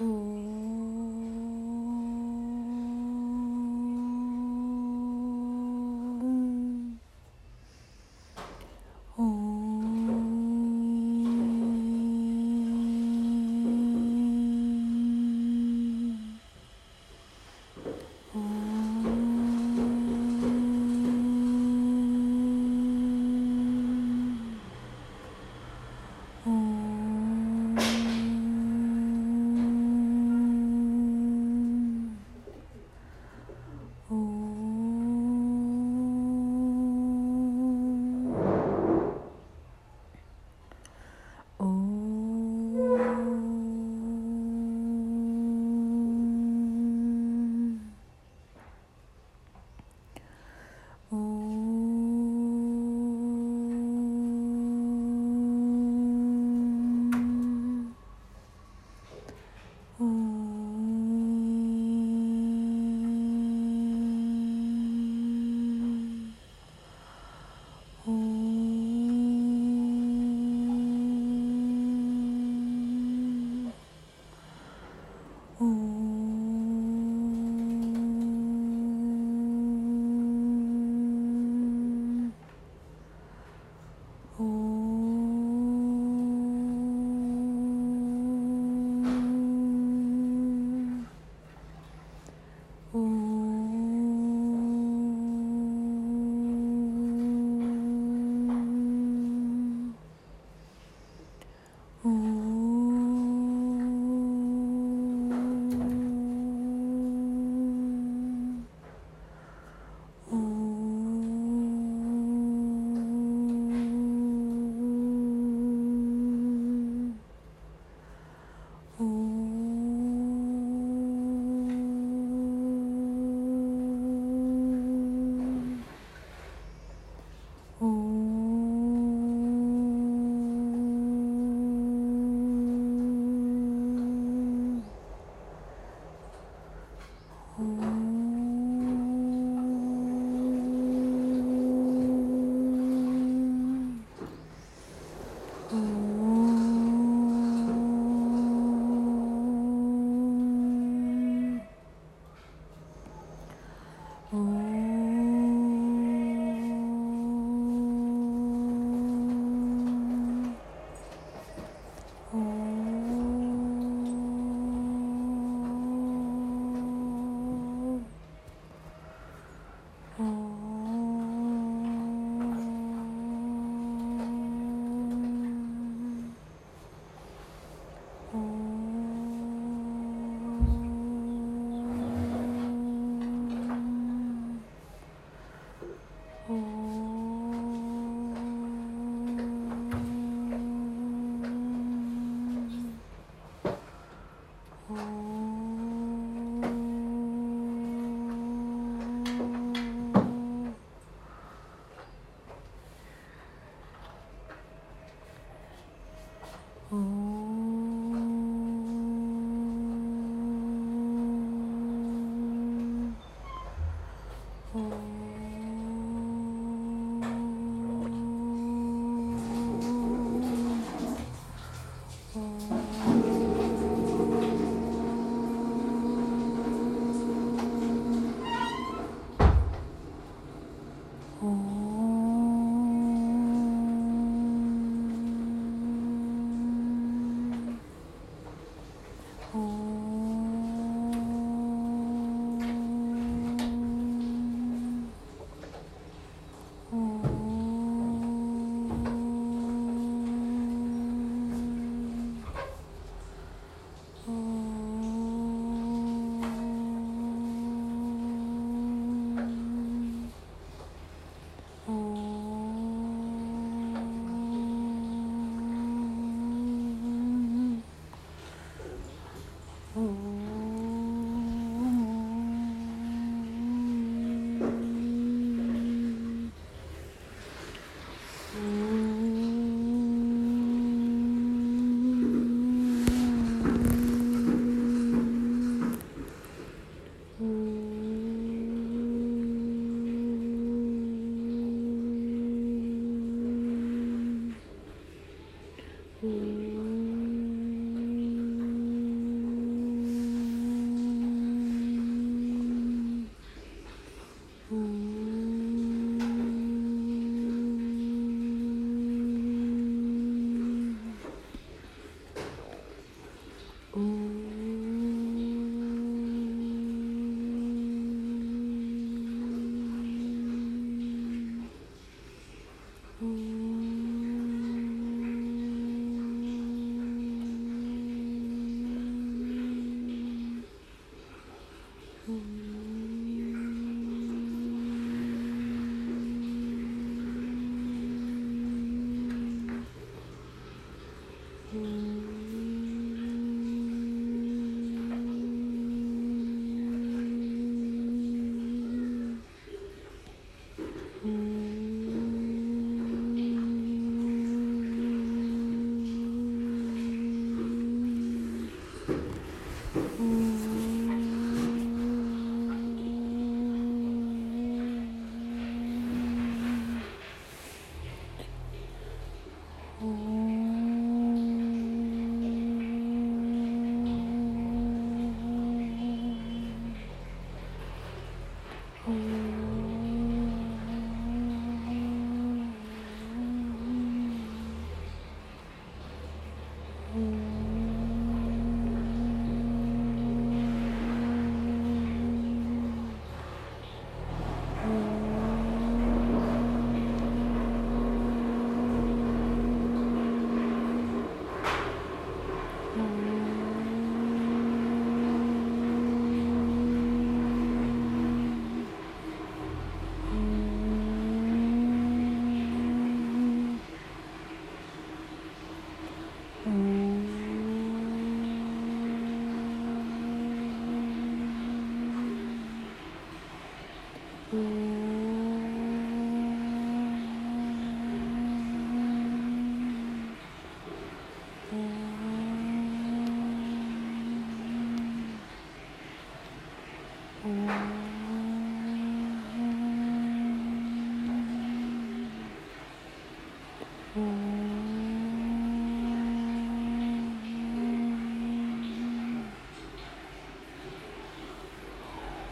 Ooh. Oh. 哦。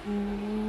Mm-hmm.